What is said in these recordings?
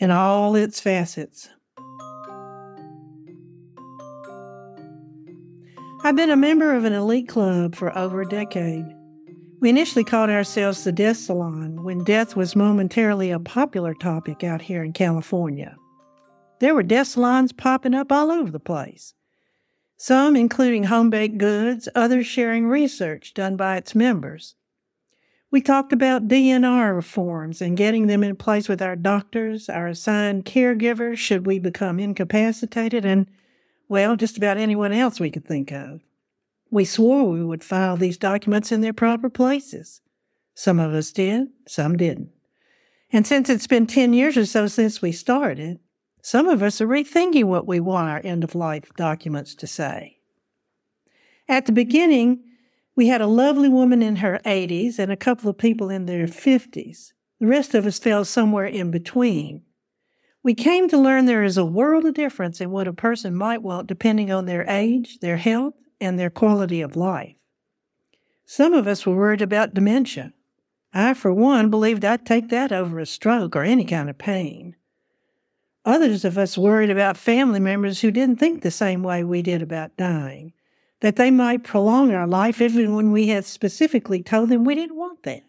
in all its facets. I've been a member of an elite club for over a decade. We initially called ourselves the Death Salon when death was momentarily a popular topic out here in California. There were death salons popping up all over the place. Some including home baked goods, others sharing research done by its members. We talked about DNR forms and getting them in place with our doctors, our assigned caregivers, should we become incapacitated, and, well, just about anyone else we could think of. We swore we would file these documents in their proper places. Some of us did, some didn't. And since it's been 10 years or so since we started, some of us are rethinking what we want our end of life documents to say. At the beginning, we had a lovely woman in her 80s and a couple of people in their 50s. The rest of us fell somewhere in between. We came to learn there is a world of difference in what a person might want depending on their age, their health, and their quality of life. Some of us were worried about dementia. I, for one, believed I'd take that over a stroke or any kind of pain. Others of us worried about family members who didn't think the same way we did about dying that they might prolong our life even when we had specifically told them we didn't want that.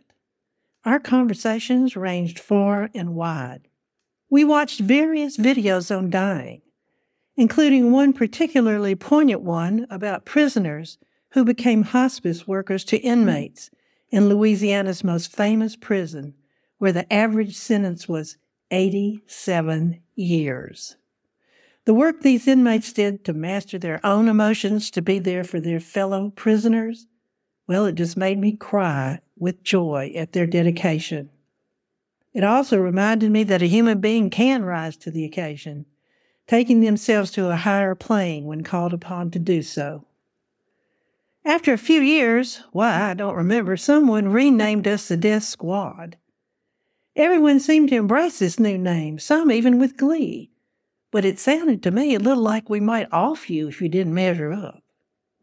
Our conversations ranged far and wide. We watched various videos on dying, including one particularly poignant one about prisoners who became hospice workers to inmates in Louisiana's most famous prison, where the average sentence was 87 years. The work these inmates did to master their own emotions, to be there for their fellow prisoners, well, it just made me cry with joy at their dedication. It also reminded me that a human being can rise to the occasion, taking themselves to a higher plane when called upon to do so. After a few years, why, I don't remember, someone renamed us the Death Squad. Everyone seemed to embrace this new name, some even with glee but it sounded to me a little like we might off you if you didn't measure up.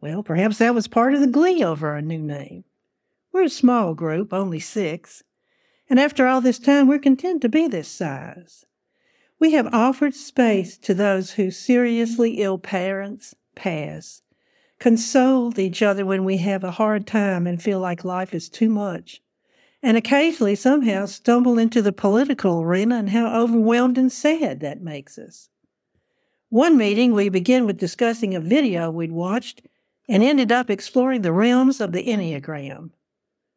Well, perhaps that was part of the glee over our new name. We're a small group, only six, and after all this time, we're content to be this size. We have offered space to those whose seriously ill parents pass, consoled each other when we have a hard time and feel like life is too much, and occasionally somehow stumble into the political arena and how overwhelmed and sad that makes us. One meeting, we began with discussing a video we'd watched and ended up exploring the realms of the Enneagram.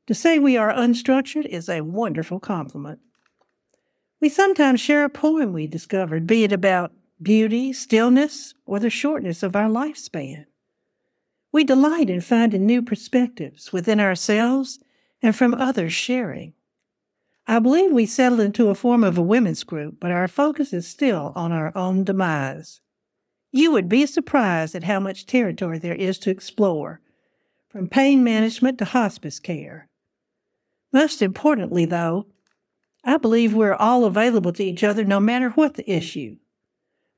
To say we are unstructured is a wonderful compliment. We sometimes share a poem we discovered, be it about beauty, stillness, or the shortness of our lifespan. We delight in finding new perspectives within ourselves and from others sharing. I believe we settled into a form of a women's group, but our focus is still on our own demise. You would be surprised at how much territory there is to explore, from pain management to hospice care. Most importantly, though, I believe we're all available to each other no matter what the issue.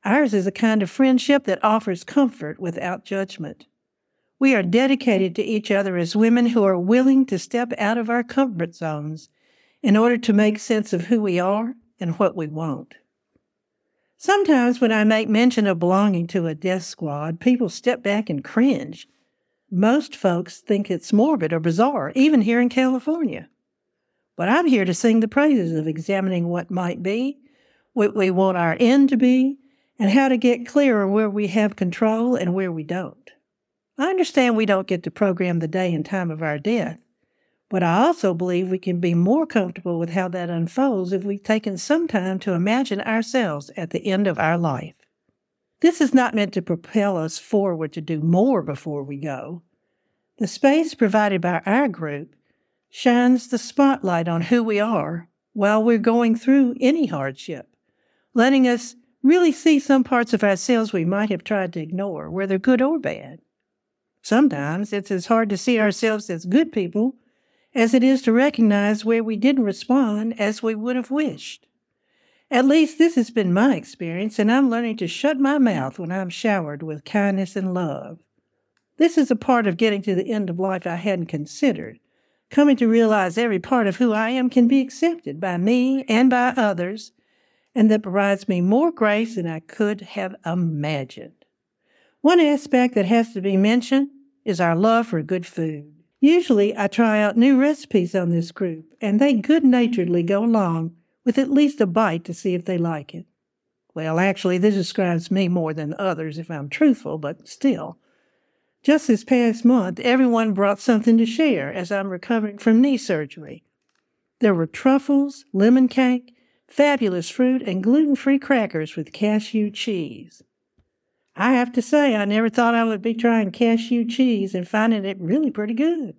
Ours is a kind of friendship that offers comfort without judgment. We are dedicated to each other as women who are willing to step out of our comfort zones in order to make sense of who we are and what we want. Sometimes when I make mention of belonging to a death squad, people step back and cringe. Most folks think it's morbid or bizarre, even here in California. But I'm here to sing the praises of examining what might be, what we want our end to be, and how to get clear clearer where we have control and where we don't. I understand we don't get to program the day and time of our death, but I also believe we can be more comfortable with how that unfolds if we've taken some time to imagine ourselves at the end of our life. This is not meant to propel us forward to do more before we go. The space provided by our group shines the spotlight on who we are while we're going through any hardship, letting us really see some parts of ourselves we might have tried to ignore, whether good or bad. Sometimes it's as hard to see ourselves as good people as it is to recognize where we didn't respond as we would have wished. At least this has been my experience, and I'm learning to shut my mouth when I'm showered with kindness and love. This is a part of getting to the end of life I hadn't considered, coming to realize every part of who I am can be accepted by me and by others, and that provides me more grace than I could have imagined. One aspect that has to be mentioned is our love for good food. Usually, I try out new recipes on this group, and they good naturedly go along with at least a bite to see if they like it. Well, actually, this describes me more than others if I'm truthful, but still. Just this past month, everyone brought something to share as I'm recovering from knee surgery. There were truffles, lemon cake, fabulous fruit, and gluten free crackers with cashew cheese. I have to say, I never thought I would be trying cashew cheese and finding it really pretty good.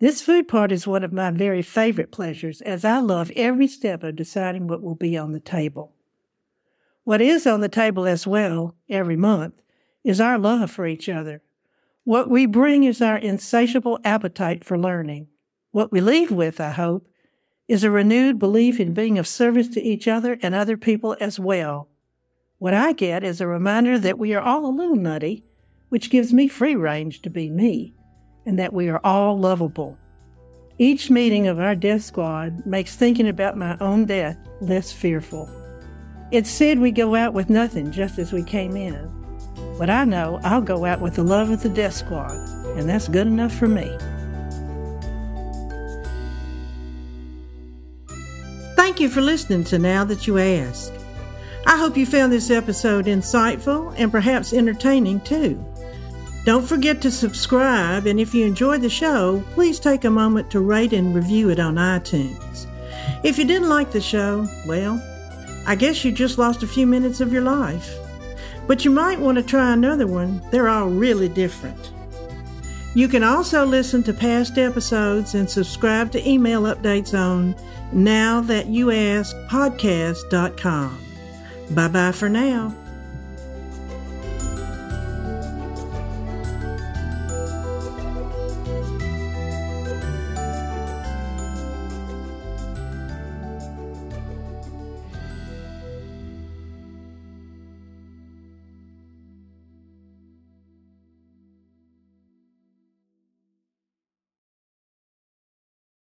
This food part is one of my very favorite pleasures, as I love every step of deciding what will be on the table. What is on the table as well, every month, is our love for each other. What we bring is our insatiable appetite for learning. What we leave with, I hope, is a renewed belief in being of service to each other and other people as well. What I get is a reminder that we are all a little nutty, which gives me free range to be me and that we are all lovable. Each meeting of our death squad makes thinking about my own death less fearful. It's said we go out with nothing just as we came in. But I know I'll go out with the love of the death squad, and that's good enough for me. Thank you for listening to Now That You Ask. I hope you found this episode insightful and perhaps entertaining too. Don't forget to subscribe, and if you enjoyed the show, please take a moment to rate and review it on iTunes. If you didn't like the show, well, I guess you just lost a few minutes of your life. But you might want to try another one, they're all really different. You can also listen to past episodes and subscribe to email updates on now Bye bye for now.